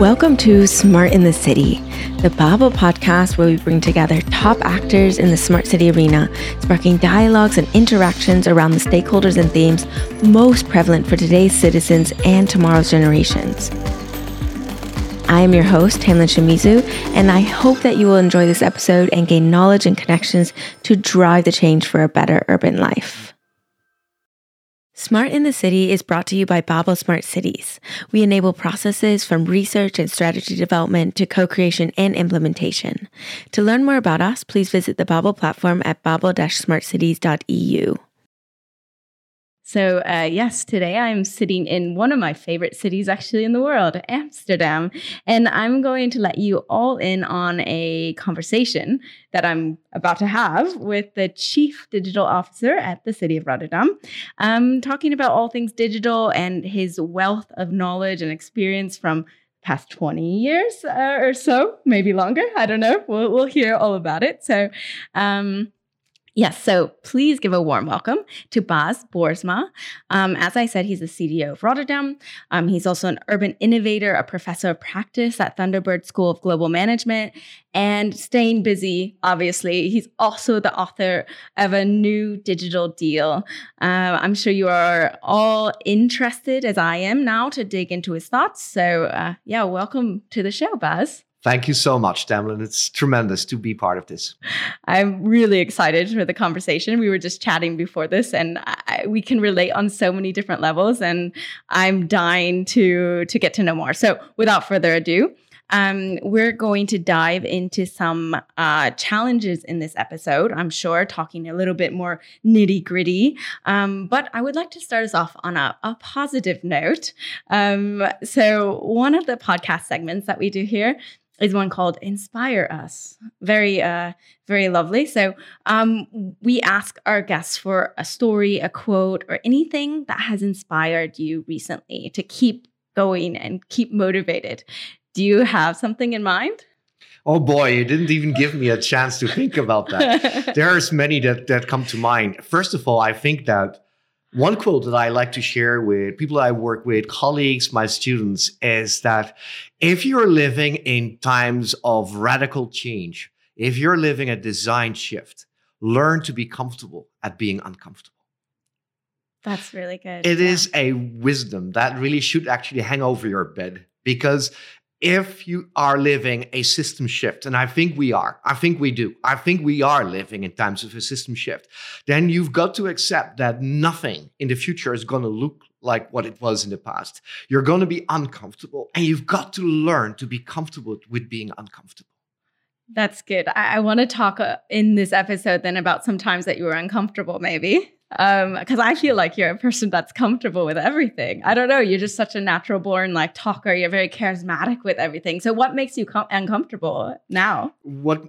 Welcome to Smart in the City, the Babel podcast where we bring together top actors in the smart city arena, sparking dialogues and interactions around the stakeholders and themes most prevalent for today's citizens and tomorrow's generations. I am your host, Tamlyn Shimizu, and I hope that you will enjoy this episode and gain knowledge and connections to drive the change for a better urban life. Smart in the City is brought to you by Babel Smart Cities. We enable processes from research and strategy development to co creation and implementation. To learn more about us, please visit the Babel platform at babel-smartcities.eu. So, uh, yes, today I'm sitting in one of my favorite cities actually in the world, Amsterdam. And I'm going to let you all in on a conversation that I'm about to have with the Chief Digital Officer at the City of Rotterdam, um, talking about all things digital and his wealth of knowledge and experience from past 20 years uh, or so, maybe longer. I don't know. We'll, we'll hear all about it. So, um, Yes, so please give a warm welcome to Bas Boorsma. Um, as I said, he's the CDO of Rotterdam. Um, he's also an urban innovator, a professor of practice at Thunderbird School of Global Management, and staying busy, obviously. He's also the author of a new digital deal. Uh, I'm sure you are all interested, as I am now, to dig into his thoughts. So, uh, yeah, welcome to the show, Bas. Thank you so much, Tamlyn. It's tremendous to be part of this. I'm really excited for the conversation. We were just chatting before this, and I, we can relate on so many different levels. And I'm dying to to get to know more. So, without further ado, um, we're going to dive into some uh, challenges in this episode, I'm sure, talking a little bit more nitty gritty. Um, but I would like to start us off on a, a positive note. Um, so, one of the podcast segments that we do here is one called Inspire Us. Very, uh, very lovely. So um, we ask our guests for a story, a quote, or anything that has inspired you recently to keep going and keep motivated. Do you have something in mind? Oh boy, you didn't even give me a chance to think about that. There's many that that come to mind. First of all, I think that one quote that I like to share with people I work with, colleagues, my students, is that if you're living in times of radical change, if you're living a design shift, learn to be comfortable at being uncomfortable. That's really good. It yeah. is a wisdom that really should actually hang over your bed because if you are living a system shift, and I think we are, I think we do, I think we are living in times of a system shift, then you've got to accept that nothing in the future is going to look like what it was in the past. You're going to be uncomfortable, and you've got to learn to be comfortable with being uncomfortable. That's good. I, I want to talk uh, in this episode then about some times that you were uncomfortable, maybe um because i feel like you're a person that's comfortable with everything. I don't know you're just such a natural born like talker. You're very charismatic with everything. So what makes you com- uncomfortable now? What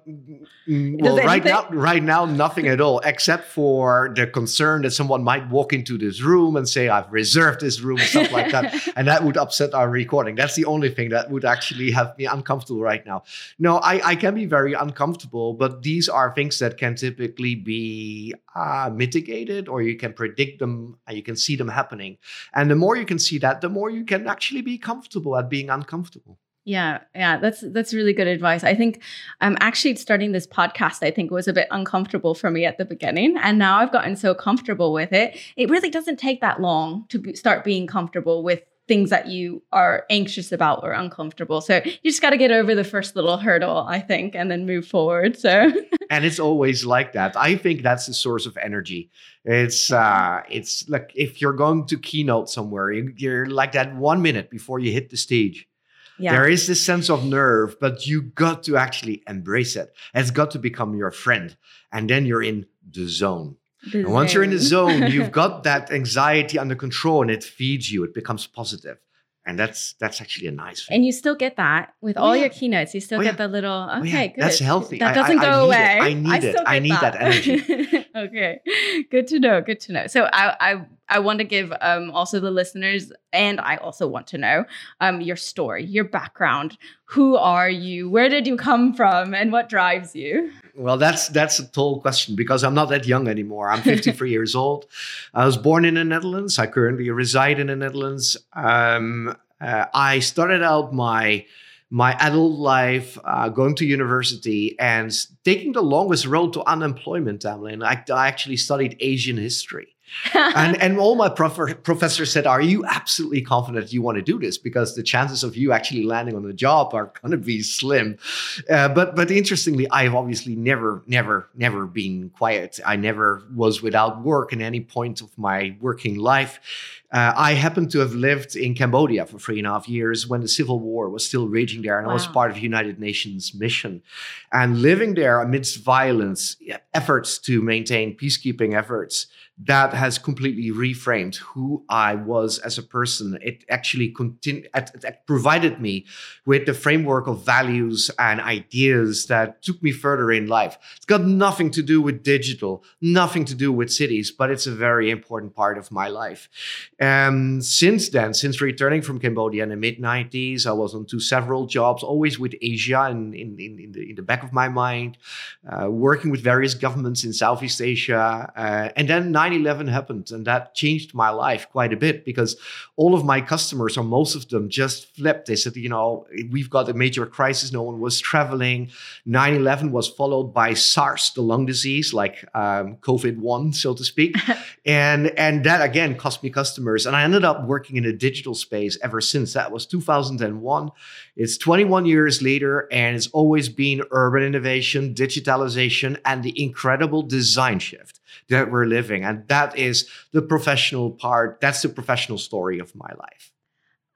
well right now right now nothing at all except for the concern that someone might walk into this room and say i've reserved this room stuff like that. And that would upset our recording. That's the only thing that would actually have me uncomfortable right now. No i i can be very uncomfortable but these are things that can typically be uh, mitigated or you can predict them and you can see them happening. And the more you can see that, the more you can actually be comfortable at being uncomfortable. Yeah, yeah, that's that's really good advice. I think I'm um, actually starting this podcast. I think was a bit uncomfortable for me at the beginning, and now I've gotten so comfortable with it. It really doesn't take that long to be, start being comfortable with things that you are anxious about or uncomfortable. So you just got to get over the first little hurdle, I think, and then move forward. So and it's always like that. I think that's the source of energy. It's uh it's like if you're going to keynote somewhere, you're like that one minute before you hit the stage. Yeah. There is this sense of nerve, but you got to actually embrace it. It's got to become your friend. And then you're in the zone. And once you're in the zone, you've got that anxiety under control and it feeds you. It becomes positive. And that's that's actually a nice thing. And you still get that with oh, all yeah. your keynotes. You still oh, get yeah. the little okay, oh, yeah. good. That's healthy. That doesn't I, I, go I away. It. I need it. I need that, that energy. okay. Good to know. Good to know. So I I I want to give um, also the listeners, and I also want to know um, your story, your background. Who are you? Where did you come from? And what drives you? Well, that's that's a tall question because I'm not that young anymore. I'm 53 years old. I was born in the Netherlands. I currently reside in the Netherlands. Um, Uh, I started out my my adult life, uh, going to university, and taking the longest road to unemployment. And I, I actually studied Asian history. And and all my prof- professors said, "Are you absolutely confident you want to do this? Because the chances of you actually landing on a job are going to be slim." Uh, but but interestingly, I've obviously never never never been quiet. I never was without work in any point of my working life. Uh, I happened to have lived in Cambodia for three and a half years when the civil war was still raging there, and wow. I was part of the United Nations mission. And living there amidst violence, efforts to maintain peacekeeping efforts, that has completely reframed who I was as a person. It actually continu- it, it provided me with the framework of values and ideas that took me further in life. It's got nothing to do with digital, nothing to do with cities, but it's a very important part of my life. And since then, since returning from Cambodia in the mid 90s, I was on to several jobs, always with Asia in, in, in, the, in the back of my mind, uh, working with various governments in Southeast Asia. Uh, and then 9 11 happened, and that changed my life quite a bit because all of my customers, or most of them, just flipped. They said, you know, we've got a major crisis. No one was traveling. 9 11 was followed by SARS, the lung disease, like um, COVID 1, so to speak. and, and that again cost me customers. And I ended up working in a digital space ever since. That was 2001. It's 21 years later, and it's always been urban innovation, digitalization, and the incredible design shift that we're living. And that is the professional part. That's the professional story of my life.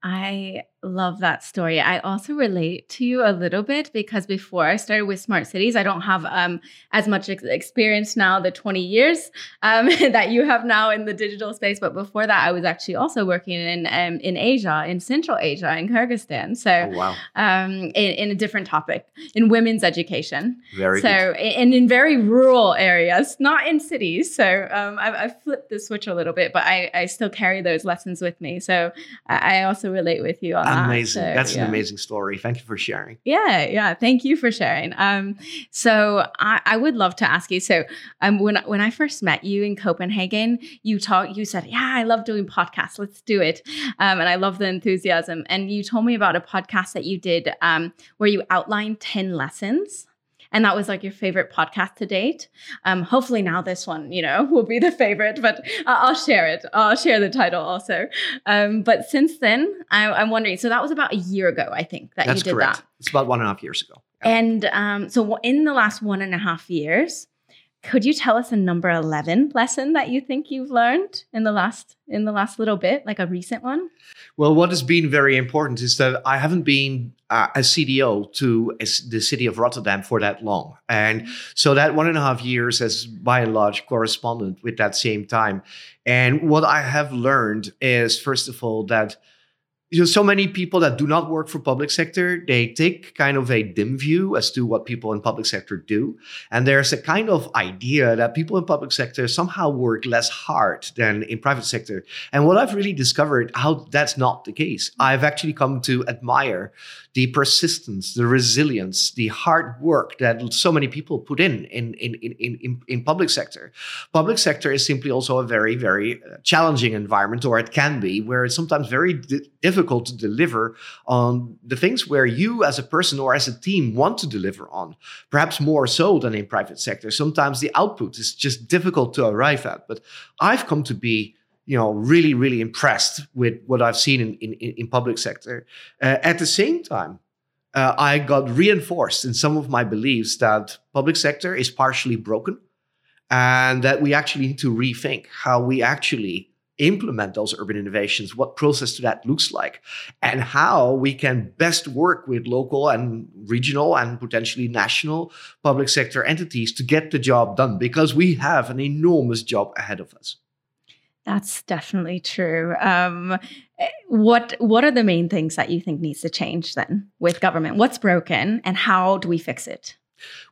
I love that story. I also relate to you a little bit because before I started with Smart Cities, I don't have um, as much ex- experience now, the 20 years um, that you have now in the digital space. But before that, I was actually also working in um, in Asia, in Central Asia, in Kyrgyzstan. So, oh, wow. Um, in, in, a different topic, in women's education. Very so, good. and in very rural areas, not in cities. So, um, I've, I've, flipped the switch a little bit, but I, I still carry those lessons with me. So, I also relate with you on amazing. So, That's yeah. an amazing story. Thank you for sharing. Yeah, yeah. Thank you for sharing. Um, so I, I would love to ask you. So um, when when I first met you in Copenhagen, you talked. You said, "Yeah, I love doing podcasts. Let's do it." Um, and I love the enthusiasm. And you told me about a podcast that you did um, where you outlined ten lessons and that was like your favorite podcast to date. Um, hopefully now this one, you know, will be the favorite, but I'll share it. I'll share the title also. Um, but since then, I, am wondering. So that was about a year ago, I think, that That's you did correct. that. It's about one and a half years ago. Yeah. And um, so in the last one and a half years, could you tell us a number 11 lesson that you think you've learned in the last in the last little bit like a recent one? Well what has been very important is that i haven't been uh, a cdo to a, the city of rotterdam for that long. And so that one and a half years has by and large corresponded with that same time. And what i have learned is first of all that you know, so many people that do not work for public sector, they take kind of a dim view as to what people in public sector do. And there's a kind of idea that people in public sector somehow work less hard than in private sector. And what I've really discovered how that's not the case. I've actually come to admire the persistence, the resilience, the hard work that so many people put in in, in, in, in, in public sector. Public sector is simply also a very, very uh, challenging environment, or it can be, where it's sometimes very di- difficult to deliver on the things where you as a person or as a team want to deliver on, perhaps more so than in private sector. Sometimes the output is just difficult to arrive at. But I've come to be you know really really impressed with what i've seen in in, in public sector uh, at the same time uh, i got reinforced in some of my beliefs that public sector is partially broken and that we actually need to rethink how we actually implement those urban innovations what process to that looks like and how we can best work with local and regional and potentially national public sector entities to get the job done because we have an enormous job ahead of us that's definitely true. Um, eh, what What are the main things that you think needs to change then with government? What's broken, and how do we fix it?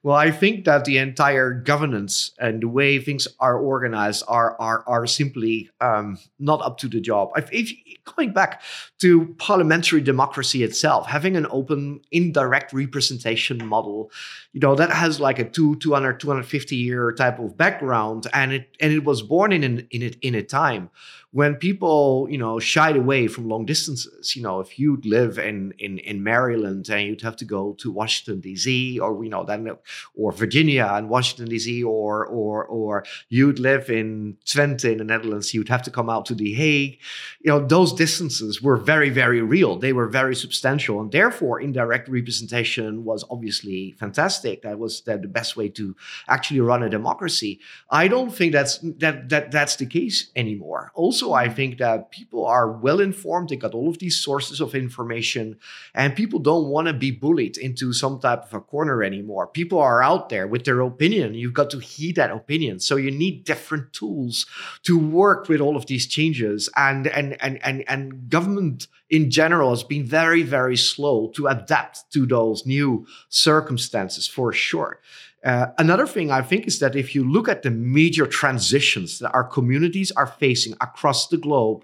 Well, I think that the entire governance and the way things are organized are are are simply um, not up to the job. If, if, coming back to parliamentary democracy itself, having an open, indirect representation model, you know, that has like a two, 200, 250 year type of background, and it and it was born in in it in a time when people, you know, shied away from long distances, you know, if you'd live in in in Maryland and you'd have to go to Washington D.C. or you know then or Virginia and Washington D.C. or or or you'd live in Twente in the Netherlands, you'd have to come out to The Hague. You know, those distances were very very real. They were very substantial, and therefore indirect representation was obviously fantastic. That was the, the best way to actually run a democracy. I don't think that's that that that's the case anymore. Also also, I think that people are well informed. They got all of these sources of information, and people don't want to be bullied into some type of a corner anymore. People are out there with their opinion. You've got to heed that opinion. So you need different tools to work with all of these changes. And and and and and government in general has been very, very slow to adapt to those new circumstances for sure. Uh, another thing I think is that if you look at the major transitions that our communities are facing across the globe,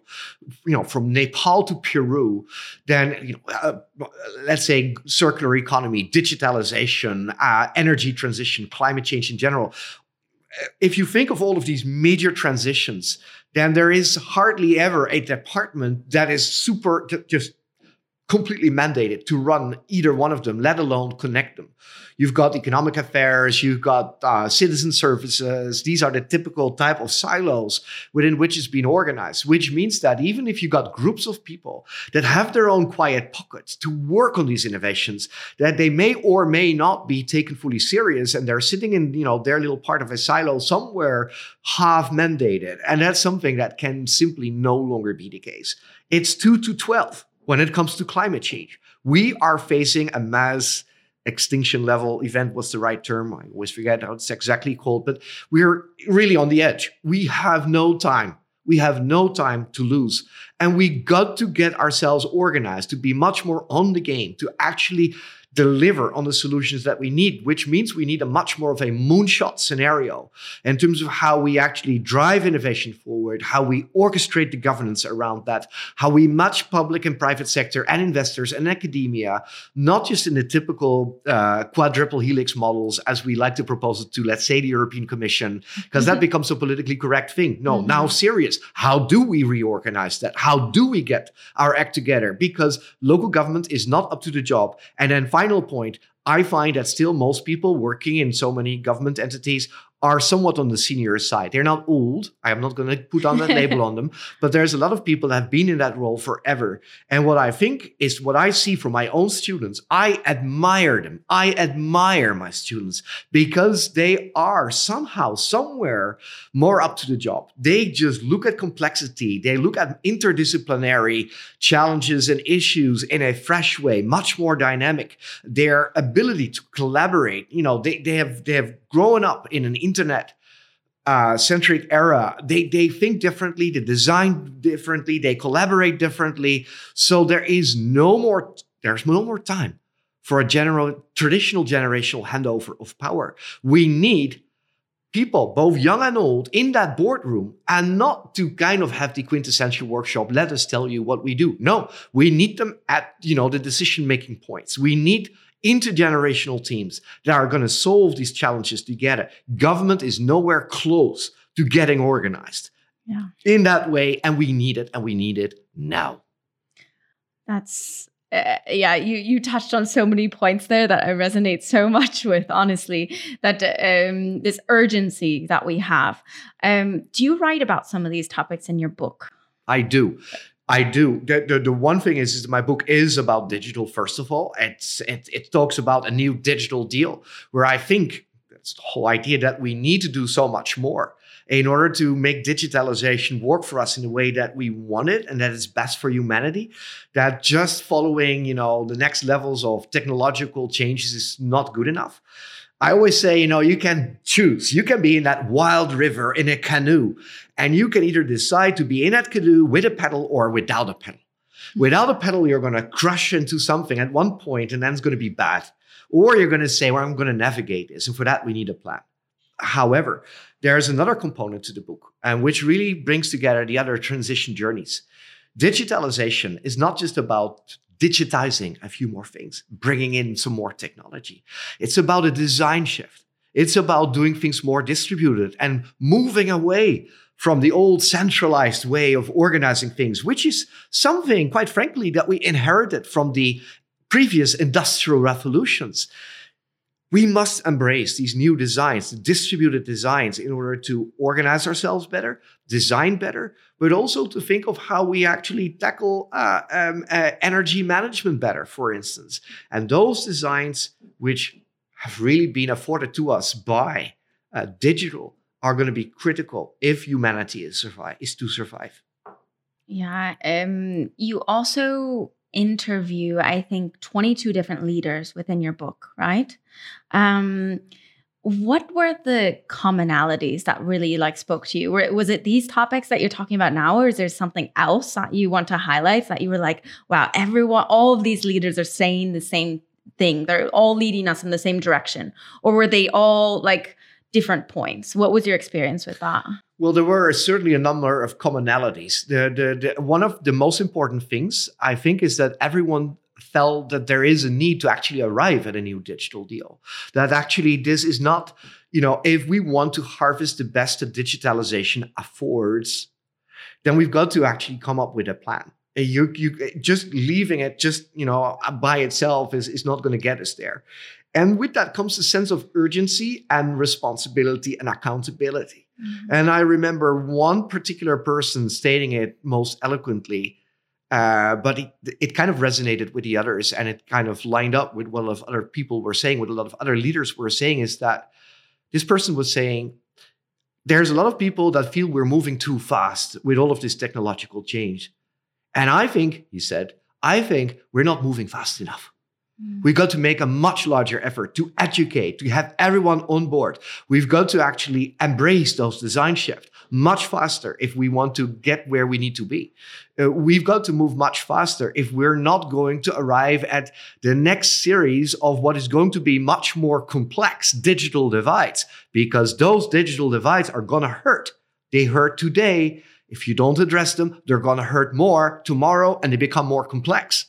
you know, from Nepal to Peru, then you know, uh, let's say circular economy, digitalization, uh, energy transition, climate change in general. Uh, if you think of all of these major transitions, then there is hardly ever a department that is super just completely mandated to run either one of them, let alone connect them. You've got economic affairs, you've got uh, citizen services. These are the typical type of silos within which it's been organized, which means that even if you got groups of people that have their own quiet pockets to work on these innovations, that they may or may not be taken fully serious and they're sitting in you know their little part of a silo somewhere half mandated. And that's something that can simply no longer be the case. It's two to 12 when it comes to climate change. We are facing a mass extinction level event was the right term. I always forget how it's exactly called, but we're really on the edge. We have no time. We have no time to lose. And we got to get ourselves organized to be much more on the game, to actually deliver on the solutions that we need, which means we need a much more of a moonshot scenario in terms of how we actually drive innovation forward, how we orchestrate the governance around that, how we match public and private sector and investors and academia, not just in the typical uh, quadruple helix models as we like to propose it to, let's say, the European Commission, because that becomes a politically correct thing. No, mm-hmm. now serious. How do we reorganize that? How do we get our act together? Because local government is not up to the job. And then final point I find that still most people working in so many government entities are somewhat on the senior side. They're not old. I am not going to put on that label on them, but there's a lot of people that have been in that role forever. And what I think is what I see from my own students, I admire them. I admire my students because they are somehow, somewhere more up to the job. They just look at complexity. They look at interdisciplinary challenges and issues in a fresh way, much more dynamic. Their ability to collaborate, you know, they, they have, they have grown up in an internet uh, centric era, they they think differently, they design differently, they collaborate differently. So there is no more there's no more time for a general traditional generational handover of power. We need people, both young and old, in that boardroom, and not to kind of have the quintessential workshop. Let us tell you what we do. No, we need them at you know the decision making points. We need intergenerational teams that are going to solve these challenges together. Government is nowhere close to getting organized yeah. in that way, and we need it, and we need it now. That's uh, yeah, you you touched on so many points there that I resonate so much with. Honestly, that um, this urgency that we have. Um, do you write about some of these topics in your book? I do. I do. The, the, the, one thing is, is my book is about digital, first of all. It's, it, it talks about a new digital deal where I think that's the whole idea that we need to do so much more in order to make digitalization work for us in the way that we want it and that is best for humanity that just following you know the next levels of technological changes is not good enough I always say, you know, you can choose. You can be in that wild river in a canoe, and you can either decide to be in that canoe with a pedal or without a pedal. Hmm. Without a pedal, you're going to crush into something at one point, and then it's going to be bad. Or you're going to say, well, I'm going to navigate this. And for that, we need a plan. However, there's another component to the book, and which really brings together the other transition journeys. Digitalization is not just about digitizing a few more things, bringing in some more technology. It's about a design shift. It's about doing things more distributed and moving away from the old centralized way of organizing things, which is something, quite frankly, that we inherited from the previous industrial revolutions. We must embrace these new designs, distributed designs, in order to organize ourselves better, design better, but also to think of how we actually tackle uh, um, uh, energy management better, for instance. And those designs, which have really been afforded to us by uh, digital, are going to be critical if humanity is survive is to survive. Yeah. Um. You also interview, I think, 22 different leaders within your book, right? Um, what were the commonalities that really like spoke to you? Were, was it these topics that you're talking about now, or is there something else that you want to highlight that you were like, wow, everyone, all of these leaders are saying the same thing. They're all leading us in the same direction, or were they all like different points? What was your experience with that? Well, there were certainly a number of commonalities. The, the, the, one of the most important things, I think, is that everyone felt that there is a need to actually arrive at a new digital deal. That actually this is not, you know, if we want to harvest the best that digitalization affords, then we've got to actually come up with a plan. Uh, you, you just leaving it just you know by itself is, is not going to get us there. And with that comes a sense of urgency and responsibility and accountability. Mm-hmm. And I remember one particular person stating it most eloquently, uh, but it, it kind of resonated with the others and it kind of lined up with what a lot of other people were saying, what a lot of other leaders were saying is that this person was saying, there's a lot of people that feel we're moving too fast with all of this technological change. And I think, he said, I think we're not moving fast enough. Mm. We've got to make a much larger effort to educate, to have everyone on board. We've got to actually embrace those design shifts much faster if we want to get where we need to be. Uh, we've got to move much faster if we're not going to arrive at the next series of what is going to be much more complex digital divides, because those digital divides are going to hurt. They hurt today. If you don't address them, they're going to hurt more tomorrow and they become more complex.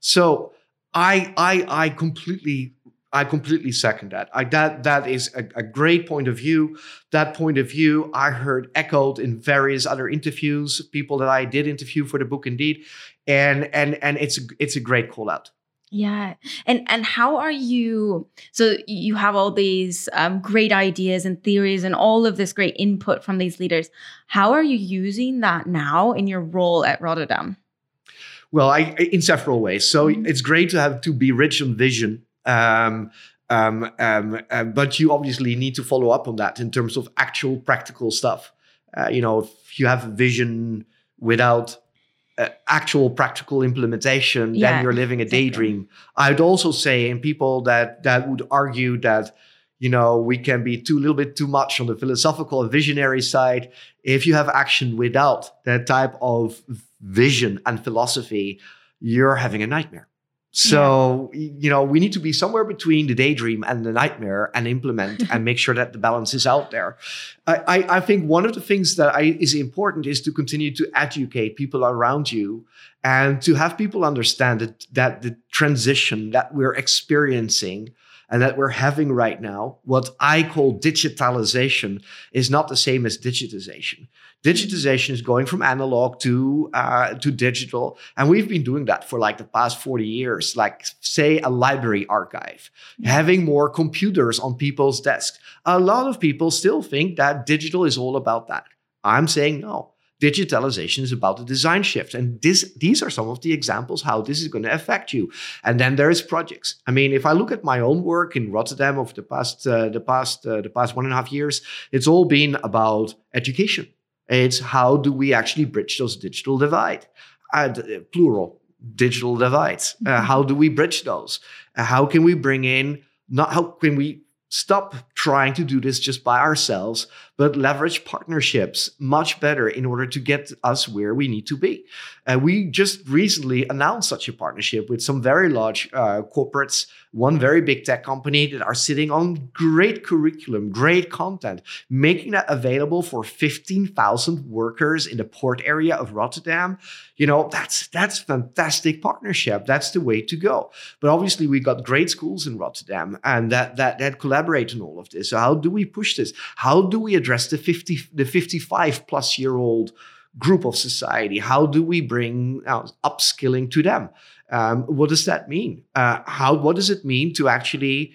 So, I I I completely I completely second that. I, that that is a, a, great point of view. That point of view I heard echoed in various other interviews, people that I did interview for the book, indeed, and and and it's it's a great call out. Yeah, and and how are you? So you have all these um, great ideas and theories and all of this great input from these leaders. How are you using that now in your role at Rotterdam? Well, I, in several ways. So mm-hmm. it's great to have to be rich on vision. Um, um, um, uh, but you obviously need to follow up on that in terms of actual practical stuff. Uh, you know, if you have a vision without uh, actual practical implementation, yeah, then you're living a daydream. I'd also say, in people that that would argue that you know we can be too little bit too much on the philosophical and visionary side if you have action without that type of vision and philosophy you're having a nightmare so yeah. you know we need to be somewhere between the daydream and the nightmare and implement and make sure that the balance is out there I, I, I think one of the things that I, is important is to continue to educate people around you and to have people understand that, that the transition that we're experiencing and that we're having right now, what I call digitalization, is not the same as digitization. Digitization is going from analog to uh, to digital, and we've been doing that for like the past forty years. Like, say, a library archive, having more computers on people's desks. A lot of people still think that digital is all about that. I'm saying no digitalization is about the design shift and this these are some of the examples how this is going to affect you and then there's projects i mean if i look at my own work in rotterdam over the past uh, the past uh, the past one and a half years it's all been about education it's how do we actually bridge those digital divide uh, plural digital divides uh, mm-hmm. how do we bridge those uh, how can we bring in not how can we stop trying to do this just by ourselves, but leverage partnerships much better in order to get us where we need to be. Uh, we just recently announced such a partnership with some very large uh, corporates, one very big tech company that are sitting on great curriculum, great content, making that available for 15,000 workers in the port area of Rotterdam. You know, that's that's fantastic partnership. That's the way to go. But obviously, we got great schools in Rotterdam, and that that that collaborate on all of this. So how do we push this? How do we address the 50 the 55 plus year old group of society? How do we bring uh, upskilling to them? Um, what does that mean? Uh, how what does it mean to actually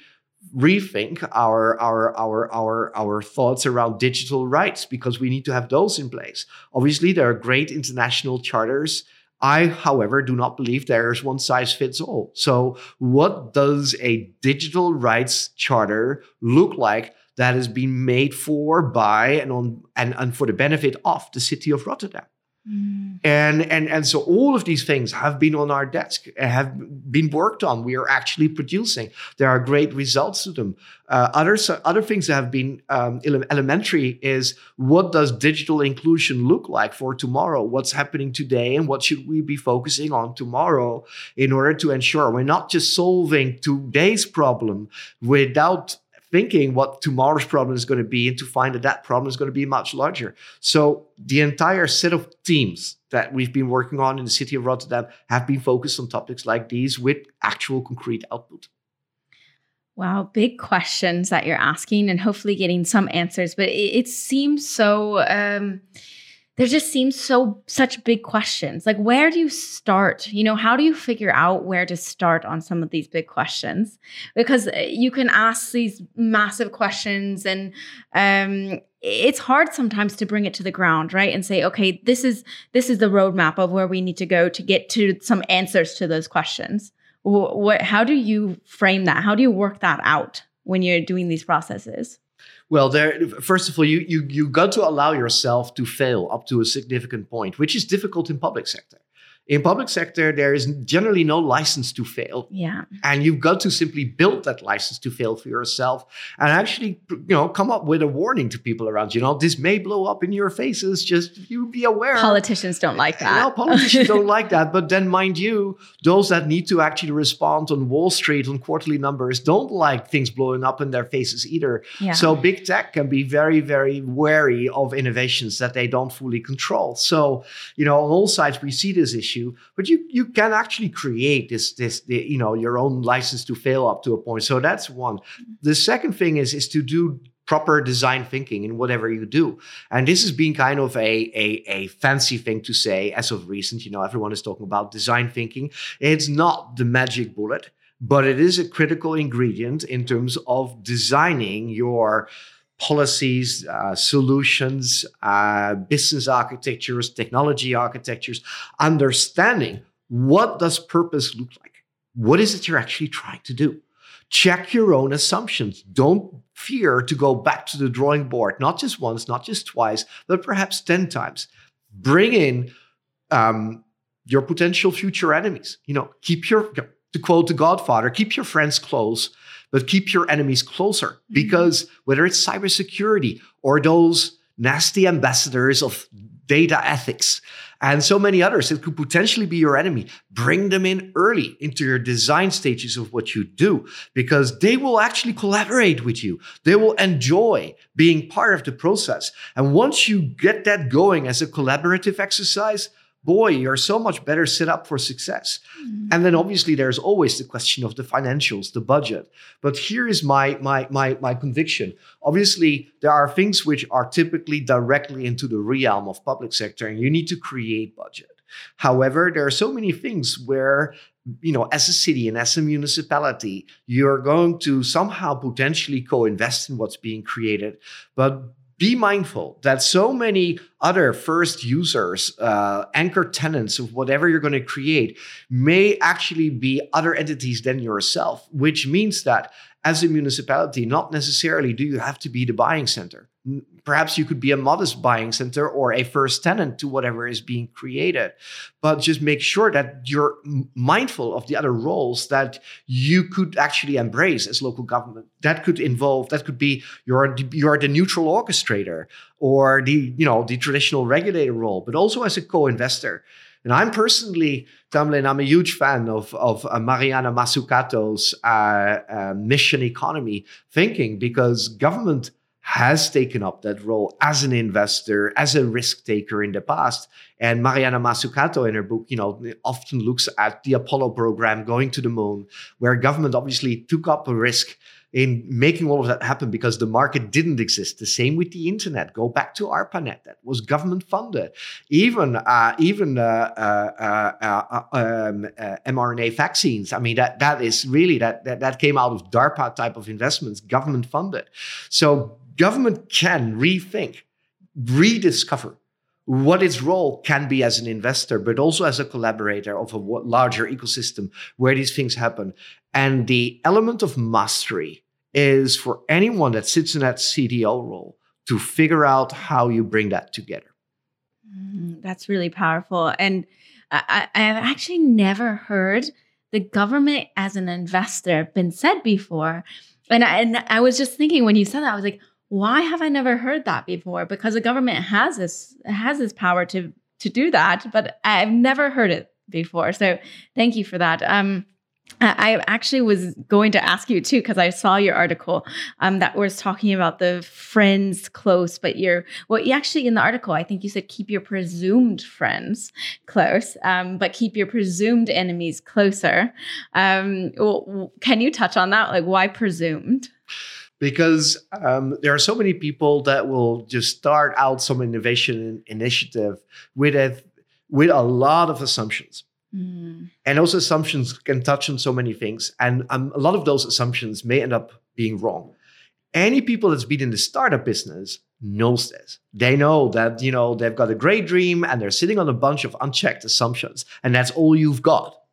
rethink our our our our our thoughts around digital rights because we need to have those in place. Obviously, there are great international charters. I, however, do not believe there is one size fits all. So, what does a digital rights charter look like that has been made for by and on and, and for the benefit of the city of Rotterdam. Mm. And, and, and so all of these things have been on our desk, have been worked on. We are actually producing. There are great results to them. Uh, other, other things that have been um, elementary is what does digital inclusion look like for tomorrow? What's happening today and what should we be focusing on tomorrow in order to ensure we're not just solving today's problem without thinking what tomorrow's problem is going to be and to find that that problem is going to be much larger. So the entire set of teams that we've been working on in the city of Rotterdam have been focused on topics like these with actual concrete output. Wow, big questions that you're asking and hopefully getting some answers. But it, it seems so um, there just seems so such big questions. Like where do you start? You know, how do you figure out where to start on some of these big questions? Because uh, you can ask these massive questions and um it's hard sometimes to bring it to the ground, right? And say, okay, this is this is the roadmap of where we need to go to get to some answers to those questions. What how do you frame that? How do you work that out when you're doing these processes? Well, there. First of all, you you you got to allow yourself to fail up to a significant point, which is difficult in public sector in public sector there is generally no license to fail. Yeah. And you've got to simply build that license to fail for yourself and actually you know come up with a warning to people around you. Know this may blow up in your faces just you be aware. Politicians don't like that. No politicians don't like that. But then mind you those that need to actually respond on wall street on quarterly numbers don't like things blowing up in their faces either. Yeah. so big tech can be very very wary of innovations that they don't fully control. So you know on all sides we see this issue issue but you you can actually create this this the, you know your own license to fail up to a point so that's one the second thing is is to do proper design thinking in whatever you do. And this has been kind of a, a, a, fancy thing to say as of recent. You know, everyone is talking about design thinking. It's not the magic bullet, but it is a critical ingredient in terms of designing your policies, uh, solutions, uh, business architectures, technology architectures, understanding what does purpose look like? What is it you're actually trying to do? Check your own assumptions. Don't fear to go back to the drawing board, not just once, not just twice, but perhaps 10 times. Bring in um, your potential future enemies. You know, keep your, to quote the Godfather, keep your friends close but keep your enemies closer mm-hmm. because whether it's cybersecurity or those nasty ambassadors of data ethics and so many others that could potentially be your enemy, bring them in early into your design stages of what you do because they will actually collaborate with you. They will enjoy being part of the process. And once you get that going as a collaborative exercise, boy, you're so much better set up for success. Mm-hmm. And then obviously there's always the question of the financials, the budget. But here is my my my my conviction. Obviously, there are things which are typically directly into the realm of public sector, and you need to create budget. However, there are so many things where you know, as a city and as a municipality, you're going to somehow potentially co-invest in what's being created, but be mindful that so many other first users, uh, anchor tenants of whatever you're going to create, may actually be other entities than yourself, which means that as a municipality, not necessarily do you have to be the buying center. Perhaps you could be a modest buying center or a first tenant to whatever is being created. But just make sure that you're mindful of the other roles that you could actually embrace as local government. That could involve that could be you're you're the neutral orchestrator or the you know the traditional regulator role but also as a co-investor. And I'm personally, Tamlyn, I'm a huge fan of, of uh, Mariana Mazzucato's uh, uh, mission economy thinking because government has taken up that role as an investor, as a risk taker in the past. And Mariana Mazzucato in her book, you know, often looks at the Apollo program going to the moon, where government obviously took up a risk in making all of that happen because the market didn't exist. The same with the internet. Go back to ARPANET, that was government funded. Even uh, even uh, uh, uh, uh um, uh, mRNA vaccines. I mean that that is really that, that that came out of DARPA type of investments, government funded. So government can rethink, rediscover what its role can be as an investor, but also as a collaborator of a larger ecosystem where these things happen. And the element of mastery is for anyone that sits in that CDO role to figure out how you bring that together. Mm, that's really powerful. And I, I've actually never heard the government as an investor been said before. And I, and I was just thinking when you said that, I was like, why have I never heard that before? Because the government has this has this power to to do that, but I've never heard it before. So thank you for that. Um, I actually was going to ask you too because I saw your article um, that was talking about the friends close, but you're well. You actually in the article, I think you said keep your presumed friends close, um, but keep your presumed enemies closer. Um, well, can you touch on that? Like why presumed? Because um, there are so many people that will just start out some innovation initiative with a with a lot of assumptions. Mm. And those assumptions can touch on so many things. And um, a lot of those assumptions may end up being wrong. Any people that's been in the startup business knows this. They know that, you know, they've got a great dream and they're sitting on a bunch of unchecked assumptions. And that's all you've got.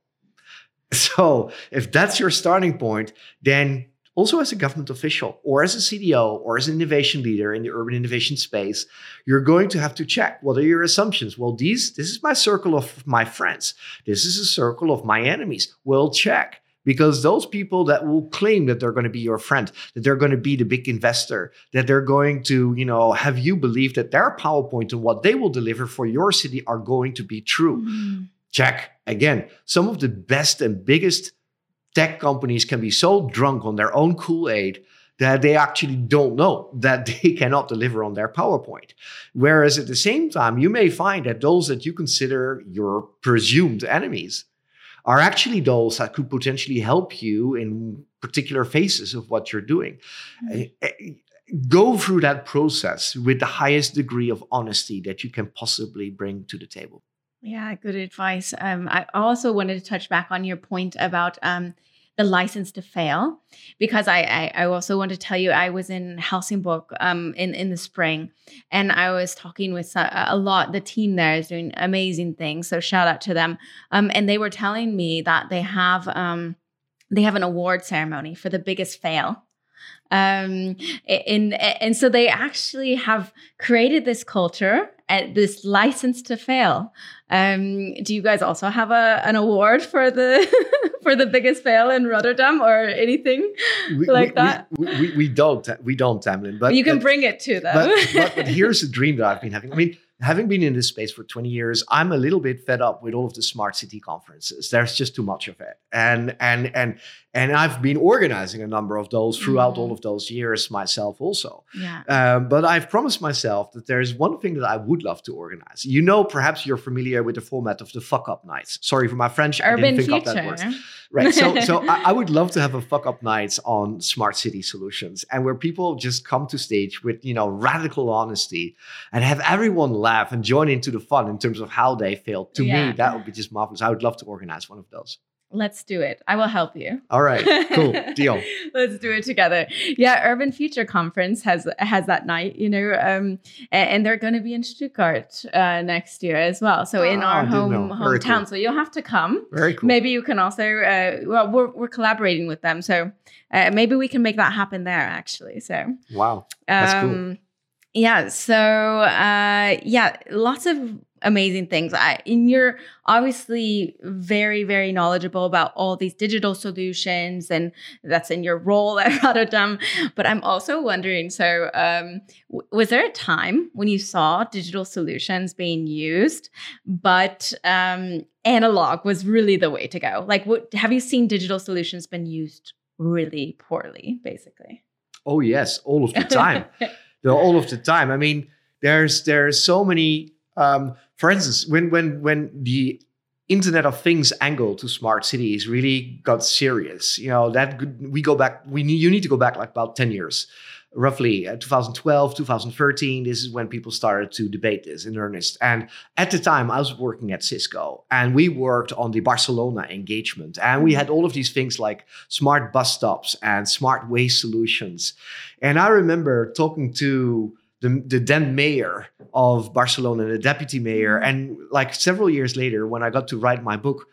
So if that's your starting point, then also as a government official or as a CDO or as an innovation leader in the urban innovation space, you're going to have to check what are your assumptions. Well, these this is my circle of my friends. This is a circle of my enemies. Well, check because those people that will claim that they're going to be your friend that they're going to be the big investor that they're going to you know have you believe that their powerpoint and what they will deliver for your city are going to be true mm-hmm. check again some of the best and biggest tech companies can be so drunk on their own Kool Aid that they actually don't know that they cannot deliver on their PowerPoint. Whereas at the same time, you may find that those that you consider your presumed enemies are actually those that could potentially help you in particular phases of what you're doing. Mm-hmm. Go through that process with the highest degree of honesty that you can possibly bring to the table. Yeah, good advice. Um, I also wanted to touch back on your point about um, the license to fail, because I, I, I also want to tell you I was in Helsingborg um, in in the spring, and I was talking with a, a, lot. The team there is doing amazing things, so shout out to them. Um, and they were telling me that they have um, they have an award ceremony for the biggest fail um and and so they actually have created this culture and this license to fail um do you guys also have a an award for the for the biggest fail in rotterdam or anything we, like we, that we, we, we, don't we don't tamlyn but you can but, bring it to them but, but, but here's a dream that i've been having i mean having been in this space for 20 years, I'm a little bit fed up with all of the smart city conferences. There's just too much of it. And and and and I've been organizing a number of those throughout mm-hmm. all of those years myself also. Yeah. Um, but I've promised myself that there's one thing that I would love to organize. You know, perhaps you're familiar with the format of the fuck up nights. Sorry for my French. Urban I didn't think future. up that word. Right. So so I, I, would love to have a fuck up nights on smart city solutions and where people just come to stage with, you know, radical honesty and have everyone laugh and join into the fun in terms of how they failed. To yeah. me, that would be just marvelous. I would love to organize one of those. Let's do it. I will help you. All right. Cool. Deal. Let's do it together. Yeah, Urban Future Conference has has that night, you know, um, and, and they're going to be in Stuttgart uh, next year as well. So in oh, our home hometown. Cool. So you'll have to come. Very cool. Maybe you can also. Uh, well, we're we're collaborating with them, so uh, maybe we can make that happen there. Actually, so wow, that's um, cool Yeah. So, uh, yeah, lots of amazing things. I, and you're obviously very, very knowledgeable about all these digital solutions, and that's in your role at Rotterdam. But I'm also wondering so, um, w- was there a time when you saw digital solutions being used, but um, analog was really the way to go? Like, what, have you seen digital solutions been used really poorly, basically? Oh, yes, all of the time. all of the time. I mean, there's there's so many um, for instance, when when when the Internet of Things angle to smart cities really got serious, you know that we go back. We need, you need to go back like about ten years, roughly uh, 2012, 2013. This is when people started to debate this in earnest. And at the time, I was working at Cisco, and we worked on the Barcelona engagement, and we had all of these things like smart bus stops and smart waste solutions. And I remember talking to the, the then mayor of Barcelona, the deputy mayor, mm-hmm. and like several years later, when I got to write my book,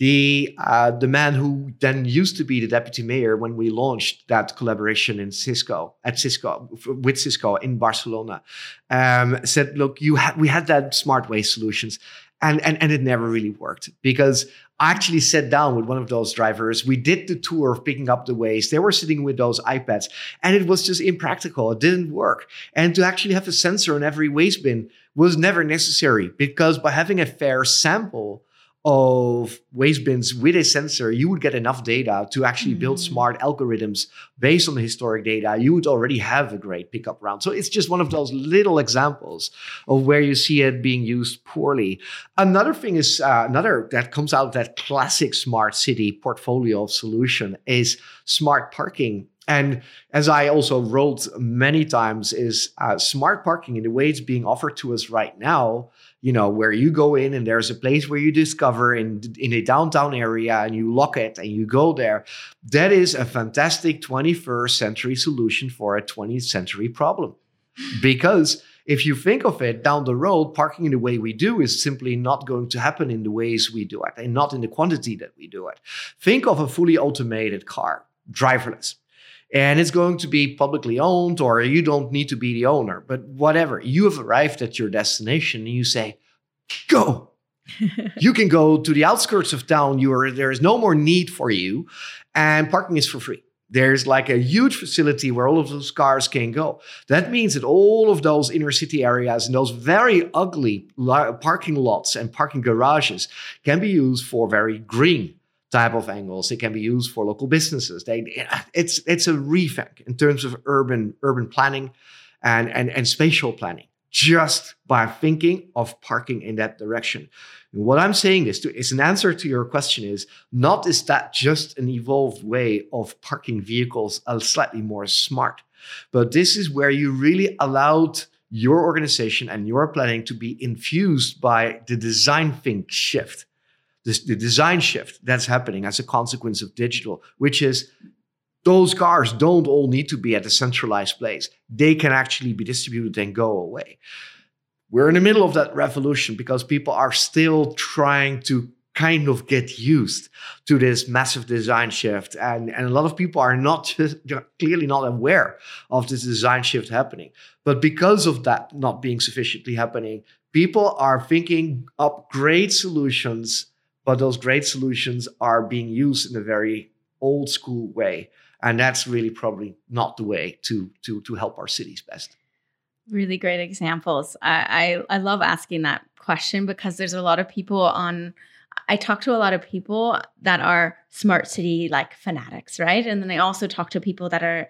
the uh, the man who then used to be the deputy mayor when we launched that collaboration in Cisco at Cisco with Cisco in Barcelona um, said, "Look, you had we had that smart waste solutions, and and and it never really worked because I actually sat down with one of those drivers. We did the tour of picking up the waste. They were sitting with those iPads, and it was just impractical. It didn't work. And to actually have a sensor on every waste bin was never necessary because by having a fair sample of waste bins with a sensor, you would get enough data to actually mm-hmm. build smart algorithms based on the historic data. You would already have a great pickup round. So it's just one of those little examples of where you see it being used poorly. Another thing is uh, another that comes out of that classic smart city portfolio of solution is smart parking and as I also wrote many times, is uh, smart parking in the way it's being offered to us right now you know, where you go in and there's a place where you discover in in a downtown area and you lock it and you go there. That is a fantastic 21st century solution for a 20th century problem. Because if you think of it down the road, parking in the way we do is simply not going to happen in the ways we do it and not in the quantity that we do it. Think of a fully automated car, driverless and it's going to be publicly owned or you don't need to be the owner but whatever. You have arrived at your destination and you say go. You can go to the outskirts of town. You are there is no more need for you and parking is for free. There's like a huge facility where all of those cars can go. That means that all of those inner city areas and those very ugly parking lots and parking garages can be used for very green type of angles. It can be used for local businesses. They, it's it's a rethink in terms of urban urban planning and, and, and spatial planning just by thinking of parking in that direction. And what I'm saying is, to, is an answer to your question is not is that just an evolved way of parking vehicles a slightly more smart, but this is where you really allowed your organization and your planning to be infused by the design think shift this, the design shift that's happening as a consequence of digital, which is those cars don't all need to be at a centralized place. They can actually be distributed and go away. We're in the middle of that revolution because people are still trying to kind of get used to this massive design shift. And, and a lot of people are not just, clearly not aware of this design shift happening. But because of that not being sufficiently happening, people are thinking up great solutions but those great solutions are being used in a very old school way and that's really probably not the way to to to help our cities best really great examples I, I i love asking that question because there's a lot of people on I talk to a lot of people that are smart city like fanatics, right? And then I also talk to people that are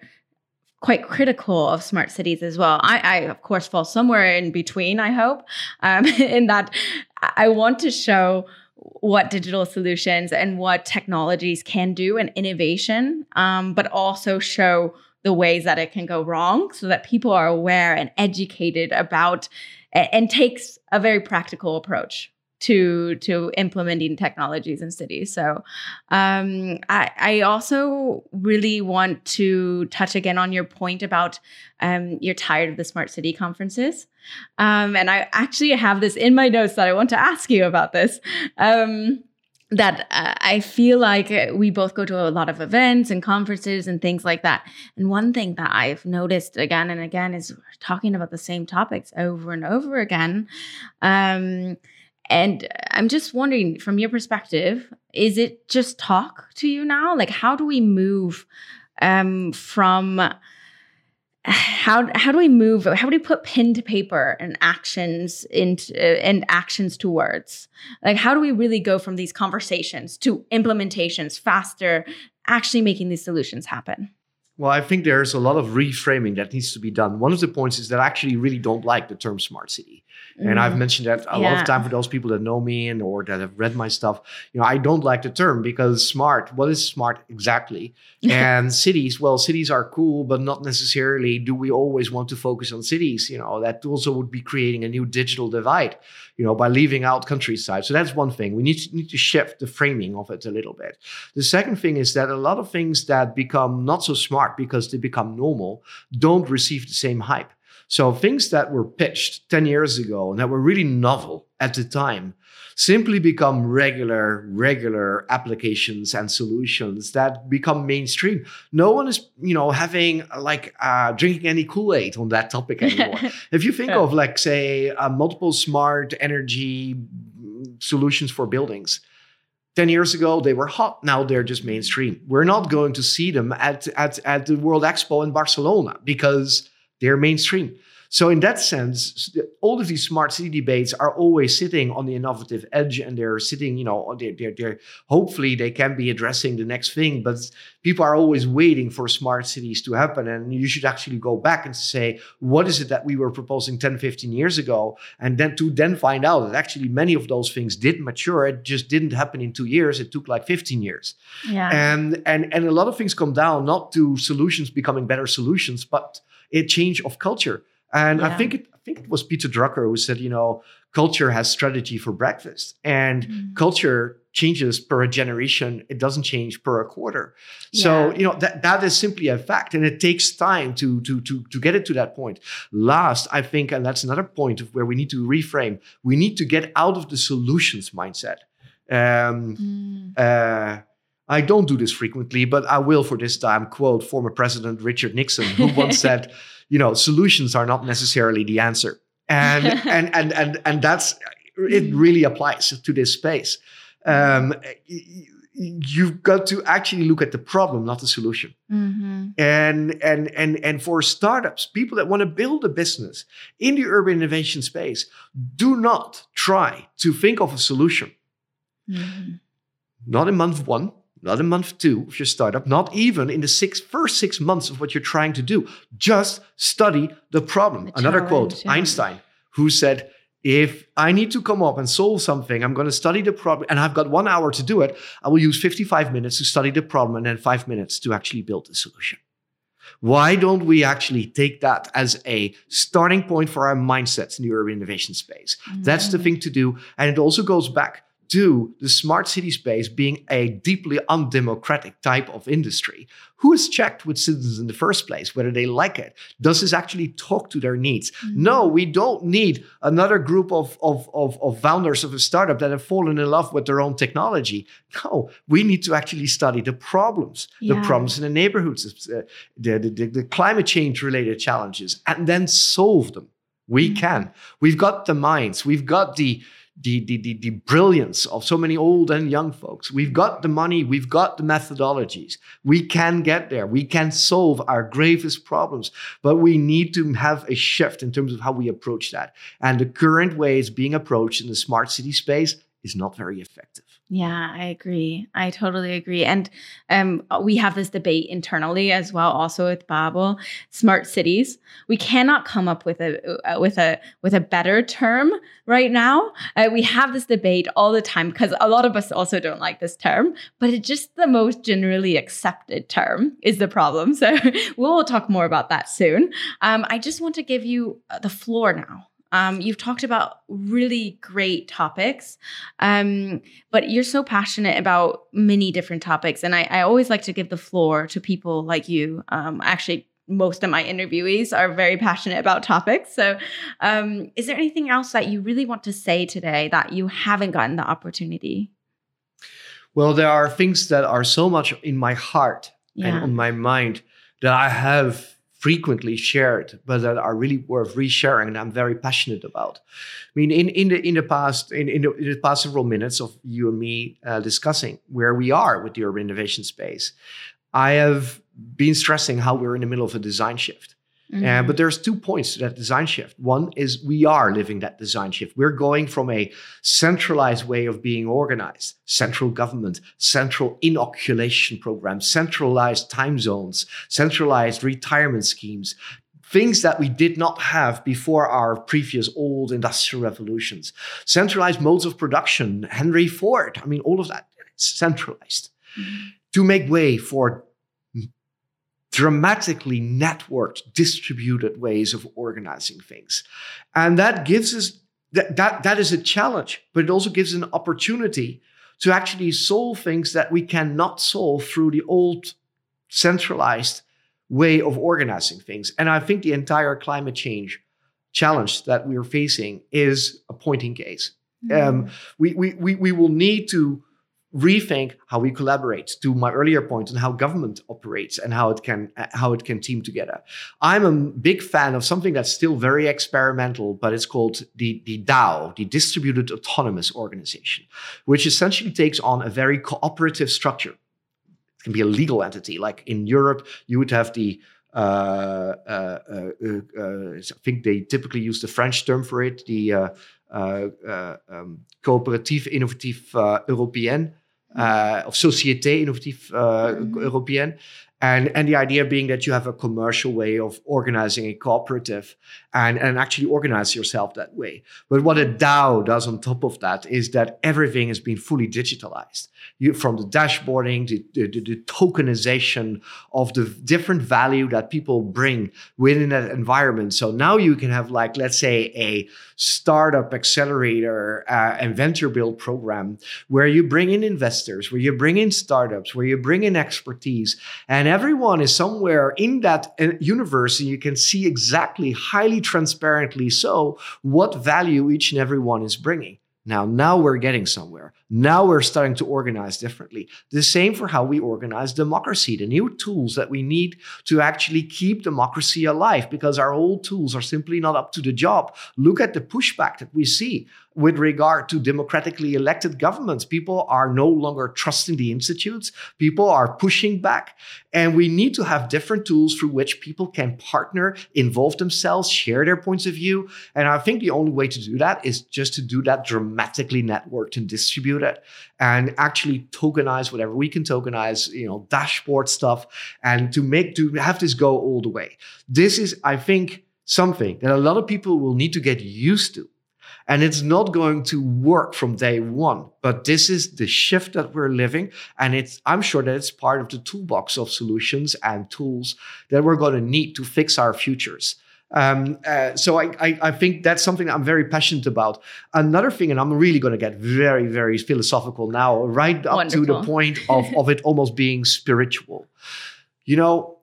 quite critical of smart cities as well. I, I of course, fall somewhere in between, I hope, um, in that I want to show what digital solutions and what technologies can do and innovation, um, but also show the ways that it can go wrong so that people are aware and educated about and takes a very practical approach to to implementing technologies in cities. So um, I, I, also really want to touch again on your point about um, you're tired of the smart city conferences. Um, and I actually have this in my notes that I want to ask you about this. Um, that uh, I feel like we both go to a lot of events and conferences and things like that. And one thing that I've noticed again and again is talking about the same topics over and over again. Um, and I'm just wondering, from your perspective, is it just talk to you now? Like, how do we move um, from how how do we move how do we put pen to paper and actions into and actions to words like how do we really go from these conversations to implementations faster actually making these solutions happen well, I think there's a lot of reframing that needs to be done. One of the points is that I actually really don't like the term smart city. And I've mm. mentioned that a yeah. lot of time for those people that know me and or that have read my stuff. You know, I don't like the term because smart, what is smart exactly? and cities, well, cities are cool, but not necessarily do we always want to focus on cities. You know, that also would be creating a new digital divide, you know, by leaving out countryside. So that's one thing. We need to, need to shift the framing of it a little bit. The second thing is that a lot of things that become not so smart because they become normal don't receive the same hype. So things that were pitched 10 years ago and that were really novel at the time simply become regular regular applications and solutions that become mainstream. No one is you know having like uh, drinking any kool-aid on that topic anymore. If you think of like say uh, multiple smart energy solutions for buildings 10 years ago they were hot now they're just mainstream. We're not going to see them at, at, at the world expo in barcelona because they're mainstream so in that sense, all of these smart city debates are always sitting on the innovative edge, and they're sitting, you know, they're, they're, they're hopefully they can be addressing the next thing. But people are always waiting for smart cities to happen, and you should actually go back and say, what is it that we were proposing 10, 15 years ago, and then to then find out that actually many of those things did mature. It just didn't happen in two years. It took like 15 years. Yeah. And and and a lot of things come down not to solutions becoming better solutions, but a change of culture and yeah. I think it, I think it was Peter Drucker who said, you know, culture has strategy for breakfast, and mm. culture changes per a generation. It doesn't change per a quarter. Yeah. So you know that that is simply a fact, and it takes time to to to to get it to that point. Last, I think, and that's another point of where we need to reframe. We need to get out of the solutions mindset. Um, mm. uh, I don't do this frequently, but I will for this time quote former President Richard Nixon, who once said, you know, solutions are not necessarily the answer. And and and and and that's it really applies to this space. Um, you've got to actually look at the problem, not the solution. Mm-hmm. And and and and for startups, people that want to build a business in the urban innovation space, do not try to think of a solution. Mm-hmm. Not in month one, not in month two of your startup, not even in the six, first six months of what you're trying to do. Just study the problem. The Another quote, yeah. Einstein, who said, if I need to come up and solve something, I'm going to study the problem and I've got one hour to do it. I will use 55 minutes to study the problem and then five minutes to actually build the solution. Why don't we actually take that as a starting point for our mindsets in the urban innovation space? Mm-hmm. That's the mm. thing to do. And it also goes back to the smart city space being a deeply undemocratic type of industry. Who has checked with citizens in the first place whether they like it? Does this actually talk to their needs? Mm-hmm. No, we don't need another group of, of, of, of, founders of a startup that have fallen in love with their own technology. No, we need to actually study the problems, yeah. the problems in the neighborhoods, uh, the, the, the climate change related challenges, and then solve them. We mm-hmm. can. We've got the minds, we've got the the, the, the, the, brilliance of so many old and young folks. We've got the money, we've got the methodologies. We can get there. We can solve our gravest problems, but we need to have a shift in terms of how we approach that. And the current ways being approached in the smart city space is not very effective. Yeah, I agree. I totally agree. And um, we have this debate internally as well, also with Bable, smart cities. We cannot come up with a uh, with a with a better term right now. Uh, we have this debate all the time because a lot of us also don't like this term, but it's just the most generally accepted term is the problem. So we'll talk more about that soon. Um, I just want to give you the floor now um, you've talked about really great topics, um, but you're so passionate about many different topics. And I, I, always like to give the floor to people like you. Um, actually, most of my interviewees are very passionate about topics. So, um, is there anything else that you really want to say today that you haven't gotten the opportunity? Well, there are things that are so much in my heart yeah. and on my mind that I have frequently shared, but that are really worth resharing and I'm very passionate about. I mean, in, in the in the past in, in, the, in the past several minutes of you and me uh, discussing where we are with the urban innovation space, I have been stressing how we're in the middle of a design shift. Mm-hmm. Uh, but there's two points to that design shift. One is we are living that design shift. We're going from a centralized way of being organized, central government, central inoculation programs, centralized time zones, centralized retirement schemes, things that we did not have before our previous old industrial revolutions, centralized modes of production, Henry Ford. I mean, all of that centralized mm-hmm. to make way for dramatically networked, distributed ways of organizing things. And that gives us that, that, that is a challenge, but it also gives an opportunity to actually solve things that we cannot solve through the old centralized way of organizing things. And I think the entire climate change challenge that we're facing is a pointing case. Mm-hmm. Um, we, we, we, we will need to rethink how we collaborate to my earlier point on how government operates and how it can how it can team together. I'm a big fan of something that's still very experimental but it's called the, the dao the distributed autonomous organization which essentially takes on a very cooperative structure. It can be a legal entity. Like in europe you would have the uh, uh, uh, uh I think they typically use the French term for it, the uh, uh, um, Coopérative Innovative Européenne, uh, of Société Innovative uh, mm-hmm. And, and the idea being that you have a commercial way of organizing a cooperative and, and actually organize yourself that way. But what a DAO does on top of that is that everything has been fully digitalized. You, from the dashboarding, the, the, the tokenization of the different value that people bring within that environment. So now you can have like, let's say a startup accelerator uh, and venture build program where you bring in investors, where you bring in startups, where you bring in expertise and everyone is somewhere in that uh, universe and you can see exactly highly transparently so what value each and every one is bringing now, now we're getting somewhere. Now we're starting to organize differently. The same for how we organize democracy, the new tools that we need to actually keep democracy alive because our old tools are simply not up to the job. Look at the pushback that we see with regard to democratically elected governments. People are no longer trusting the institutes. People are pushing back. And we need to have different tools through which people can partner, involve themselves, share their points of view. And I think the only way to do that is just to do that dramatically networked and distributed and actually tokenize whatever we can tokenize, you know, dashboard stuff and to make, to have this go all the way. This is, I think, something that a lot of people will need to get used to and it's not going to work from day one. But this is the shift that we're living. And it's, I'm sure that it's part of the toolbox of solutions and tools that we're going to need to fix our futures. Um, uh, so I, I, I, think that's something I'm very passionate about. Another thing, and I'm really going to get very, very philosophical now, right up Wonderful. to the point of, of it almost being spiritual. You know,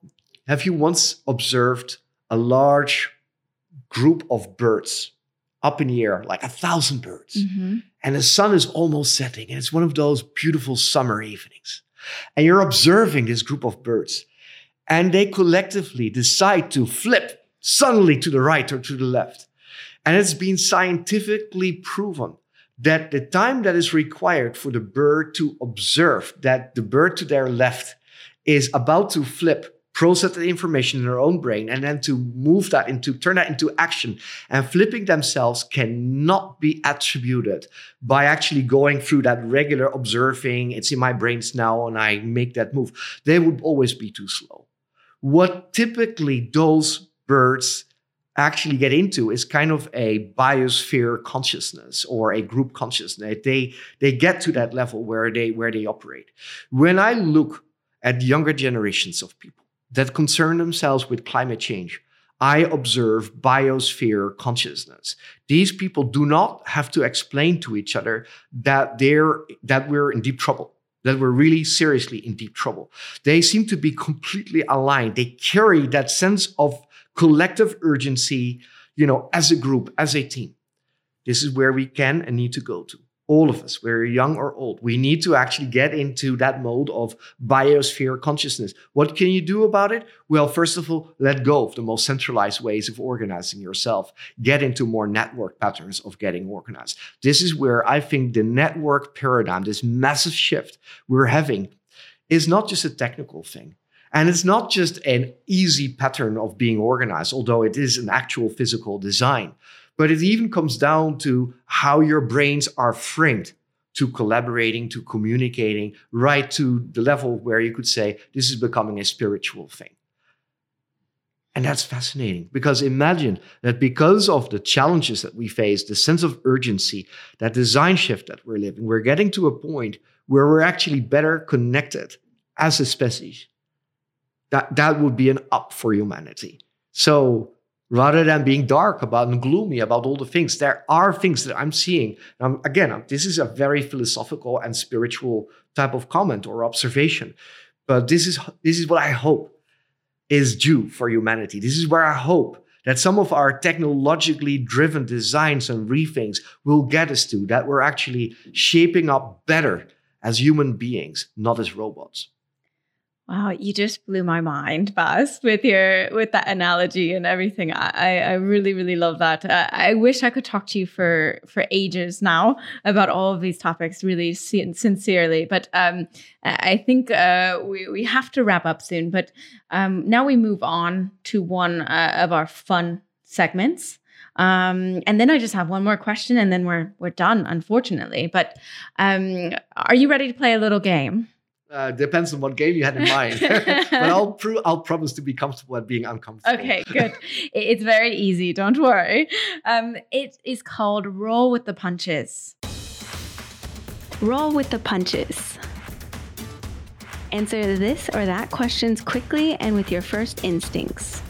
have you once observed a large group of birds up in the air, like a thousand birds. Mm-hmm. And the sun is almost setting, and it's one of those beautiful summer evenings. And you're observing this group of birds, and they collectively decide to flip suddenly to the right or to the left. And it's been scientifically proven that the time that is required for the bird to observe that the bird to their left is about to flip process that information in their own brain and then to move that into turn that into action. And flipping themselves cannot be attributed by actually going through that regular observing it's in my brains now and i make that move. They would always be too slow. What typically those birds actually get into is kind of a biosphere consciousness or a group consciousness. They they get to that level where they where they operate. When i look at younger generations of people that concern themselves with climate change, I observe biosphere consciousness. These people do not have to explain to each other that they're that we're in deep trouble, that we're really seriously in deep trouble. They seem to be completely aligned. They carry that sense of collective urgency, you know, as a group, as a team. This is where we can and need to go to. All of us, whether young or old, we need to actually get into that mode of biosphere consciousness. What can you do about it? Well, first of all, let go of the most centralized ways of organizing yourself. Get into more network patterns of getting organized. This is where I think the network paradigm, this massive shift we're having, is not just a technical thing. And it's not just an easy pattern of being organized, although it is an actual physical design but it even comes down to how your brains are framed to collaborating, to communicating, right to the level where you could say this is becoming a spiritual thing. And that's fascinating because imagine that because of the challenges that we face, the sense of urgency, that design shift that we're living, we're getting to a point where we're actually better connected as a species. That, that would be an up for humanity. So rather than being dark about and gloomy about all the things. There are things that I'm seeing. Again, this is a very philosophical and spiritual type of comment or observation, but this is this is what I hope is due for humanity. This is where I hope that some of our technologically driven designs and rethinks will get us to that we're actually shaping up better as human beings, not as robots. Wow, you just blew my mind, Bas, with your with that analogy and everything. I I really really love that. Uh, I wish I could talk to you for for ages now about all of these topics, really sincerely. But um, I think uh, we we have to wrap up soon. But um, now we move on to one uh, of our fun segments. Um, and then I just have one more question, and then we're we're done, unfortunately. But um, are you ready to play a little game? Uh, depends on what game you had in mind. but I'll pro- I'll promise to be comfortable at being uncomfortable. Okay, good. it's very easy. Don't worry. Um, it is called Roll with the Punches. Roll with the punches. Answer this or that questions quickly and with your first instincts.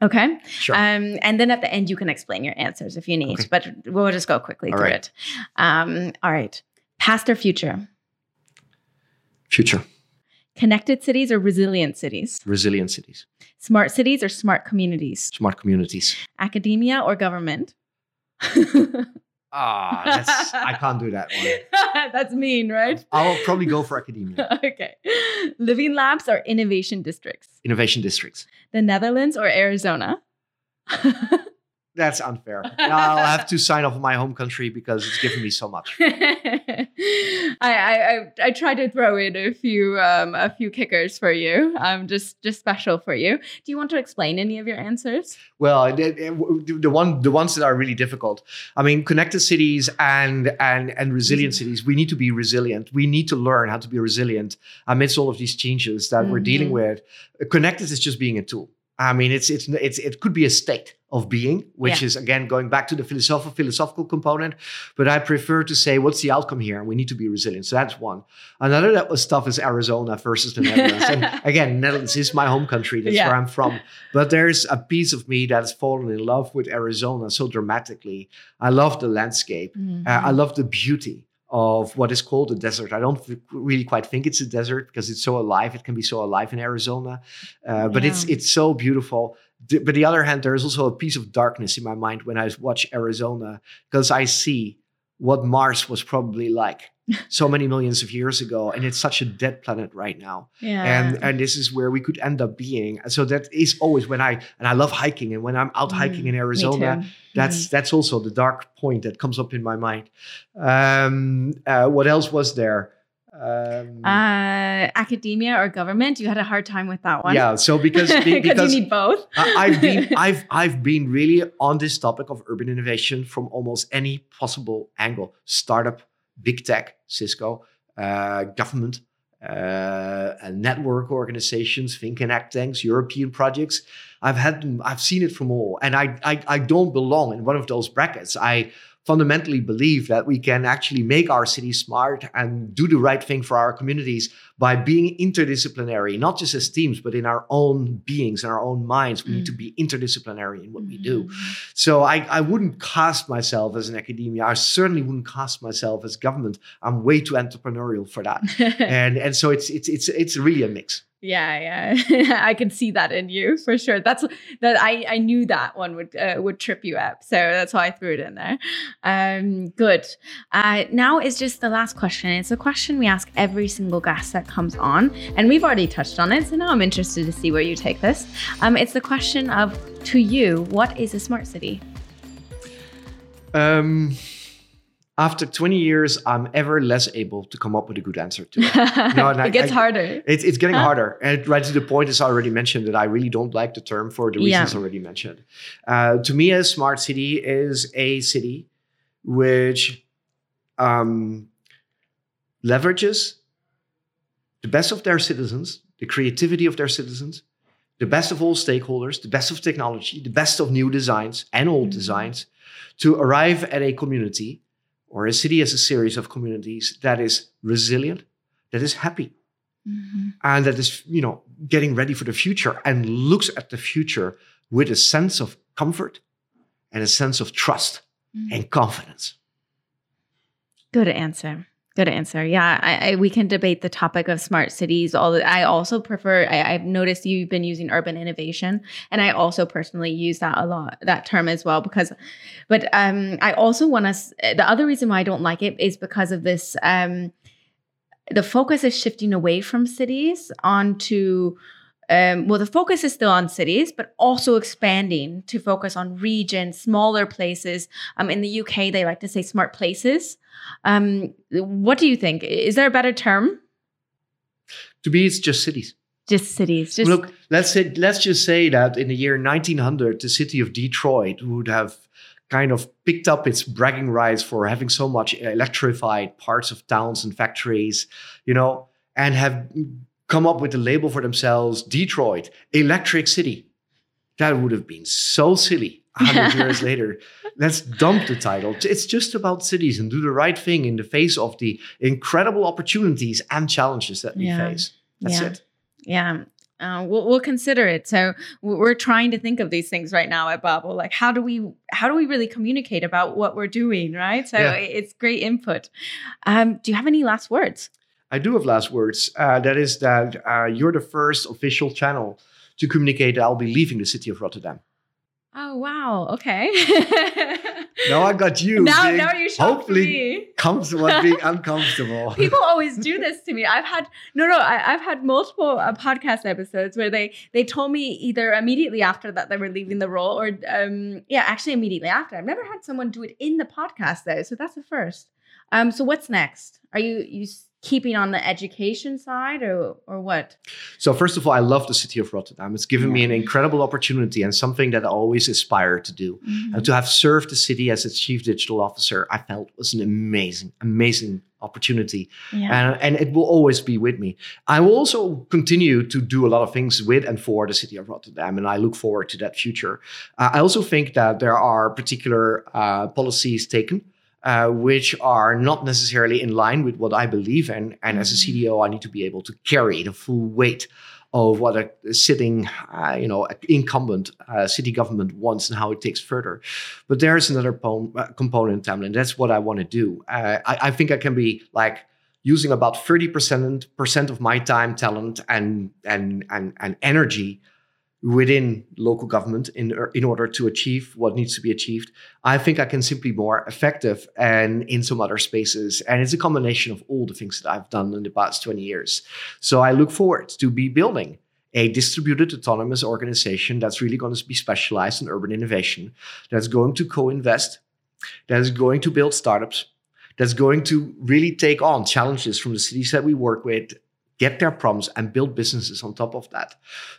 Okay. Sure. Um, and then at the end, you can explain your answers if you need, okay. but we'll just go quickly all through right. it. Um, all right. Past or future? Future. Connected cities or resilient cities? Resilient cities. Smart cities or smart communities? Smart communities. Academia or government? Ah, I can't do that one. that's mean, right? I'll probably go for academia. okay. Living labs or innovation districts? Innovation districts. The Netherlands or Arizona? that's unfair. I'll have to sign off my home country because it's given me so much. I, I I tried to throw in a few um, a few kickers for you, um, just just special for you. Do you want to explain any of your answers? Well, the, the one the ones that are really difficult. I mean, connected cities and and and resilient mm-hmm. cities. We need to be resilient. We need to learn how to be resilient amidst all of these changes that mm-hmm. we're dealing mm-hmm. with. Connected is just being a tool. I mean, it's it's it's it could be a state of being, which yeah. is again going back to the philosophical philosophical component. But I prefer to say, what's the outcome here? And we need to be resilient. So that's one. Another that was tough is Arizona versus the Netherlands. and again, Netherlands is my home country. That's yeah. where I'm from. But there's a piece of me that has fallen in love with Arizona so dramatically. I love the landscape. Mm-hmm. Uh, I love the beauty of what is called a desert. I don't really quite think it's a desert because it's so alive. It can be so alive in Arizona, uh, but yeah. it's it's so beautiful. But the other hand, there is also a piece of darkness in my mind when I watch Arizona because I see what Mars was probably like so many millions of years ago and it's such a dead planet right now. Yeah. and and this is where we could end up being. So that is always when i and i love hiking and when i'm out mm, hiking in arizona that's mm. that's also the dark point that comes up in my mind. Um, uh, what else was there? Um, uh, academia or government? You had a hard time with that one. Yeah, so because because you need both. I, have been I've I've been really on this topic of urban innovation from almost any possible angle: startup, big tech, Cisco, uh, government, uh, network organizations, think and act tanks, European projects. I've had I've seen it from all, and I, I I don't belong in one of those brackets. I fundamentally believe that we can actually make our city smart and do the right thing for our communities by being interdisciplinary, not just as teams, but in our own beings and our own minds. We mm. need to mm. be interdisciplinary in what mm. we do. Mm. So I, I wouldn't cast myself as an academia. I certainly wouldn't cast myself as government. I'm way too entrepreneurial for that. and and so it's it's it's it's really a mix. Yeah, yeah, I can see that in you for sure. That's that I I knew that one would uh, would trip you up, so that's why I threw it in there. Um, good. Uh, now is just the last question. It's a question we ask every single guest that comes on, and we've already touched on it. So now I'm interested to see where you take this. Um, it's the question of to you, what is a smart city? Um after 20 years, I'm ever less able to come up with a good answer to it. No, it gets I, harder. It's, it's getting huh? harder. And right to the point, as I already mentioned, that I really don't like the term for the reasons yeah. already mentioned. Uh, to me, a smart city is a city which um, leverages the best of their citizens, the creativity of their citizens, the best of all stakeholders, the best of technology, the best of new designs and old mm-hmm. designs to arrive at a community or a city as a series of communities that is resilient, that is happy, mm-hmm. and that is, you know, getting ready for the future and looks at the future with a sense of comfort and a sense of trust mm-hmm. and confidence. Good answer. Good answer. Yeah, I, I, we can debate the topic of smart cities. All I also prefer. I, have noticed you've been using urban innovation, and I also personally use that a lot. That term as well because, but um, I also want to. The other reason why I don't like it is because of this. Um, the focus is shifting away from cities onto um, well, the focus is still on cities, but also expanding to focus on regions, smaller places. Um, in the UK, they like to say smart places. Um, what do you think? Is there a better term? To me, it's just cities. Just cities. Just look. Let's say. Let's just say that in the year 1900, the city of Detroit would have kind of picked up its bragging rights for having so much electrified parts of towns and factories, you know, and have come up with a label for themselves Detroit, Electric City. That would have been so silly 100 years later. Let's dump the title. It's just about cities and do the right thing in the face of the incredible opportunities and challenges that we yeah. face. That's yeah. it. Yeah. Uh, we'll, we'll consider it. So we're trying to think of these things right now at Bable. Like, how do we how do we really communicate about what we're doing? Right. So yeah. it's great input. Um, do you have any last words? I do have last words. Uh, that is that uh, you're the first official channel to communicate that I'll be leaving the city of Rotterdam. Oh wow! Okay. now I got you. Now, now you hopefully me. comfortable being uncomfortable. People always do this to me. I've had no, no. I, have had multiple uh, podcast episodes where they they told me either immediately after that they were leaving the role, or um, yeah, actually immediately after. I've never had someone do it in the podcast though, so that's the first. Um, so what's next? Are you you keeping on the education side or or what? So first of all, I love the city of Rotterdam. It's given yeah. me an incredible opportunity and something that I always aspire to do. Mm-hmm. And to have served the city as its chief digital officer, I felt was an amazing, amazing opportunity. Yeah. And, and it will always be with me. I will also continue to do a lot of things with and for the city of Rotterdam, and I look forward to that future. Uh, I also think that there are particular uh, policies taken uh, which are not necessarily in line with what I believe in. And as a mm-hmm. CDO, I need to be able to carry the full weight of what a sitting, uh, you know, incumbent uh, city government wants and how it takes further. But there's another po- uh, component, Tamlin. That's what I want to do. Uh, I, I, think I can be like using about 30% of my time, talent, and and and, and energy within local government in, in order to achieve what needs to be achieved. I think I can simply be more effective and in some other spaces. And it's a combination of all the things that I've done in the past 20 years. So I look forward to be building a distributed autonomous organization that's really going to be specialized in urban innovation, that's going to co-invest, that's going to build startups, that's going to really take on challenges from the cities that we work with get their problems and build businesses on top of that.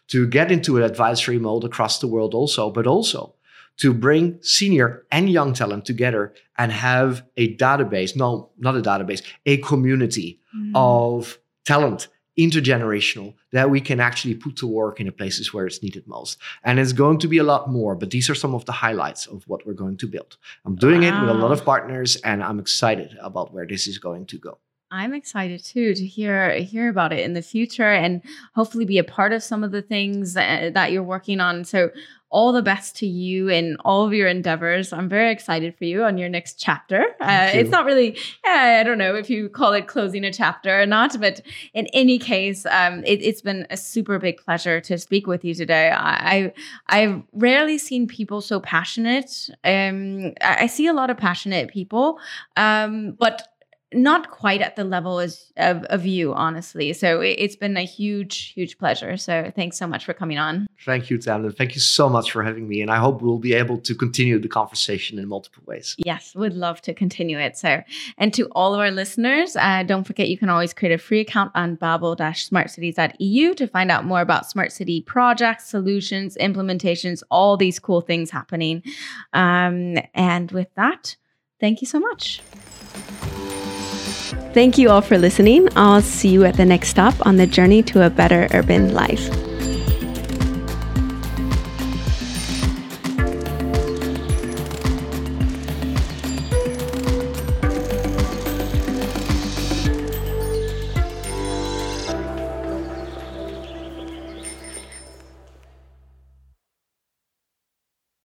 To get into an advisory mode across the world also, but also to bring senior and young talent together and have a database, no, not a database, a community mm. of talent, intergenerational, that we can actually put to work in the places where it's needed most. And it's going to be a lot more, but these are some of the highlights of what we're going to build. I'm doing wow. it with a lot of partners and I'm excited about where this is going to go. I'm excited too to hear hear about it in the future and hopefully be a part of some of the things that, that you're working on. So all the best to you in all of your endeavors. I'm very excited for you on your next chapter. Uh, it's not really, I don't know if you call it closing a chapter or not, but in any case, um, it, has been a super big pleasure to speak with you today. I, I have rarely seen people so passionate. Um, I, I see a lot of passionate people, um, but not quite at the level as of, of you, honestly. So it, has been a huge, huge pleasure. So thanks so much for coming on. Thank you, Tamlyn. Thank you so much for having me. And I hope we'll be able to continue the conversation in multiple ways. Yes, would love to continue it. So, and to all of our listeners, uh, don't forget you can always create a free account on bable-smartcities.eu to find out more about smart city projects, solutions, implementations, all these cool things happening. Um, and with that, thank you so much. Thank you all for listening. I'll see you at the next stop on the journey to a better urban life.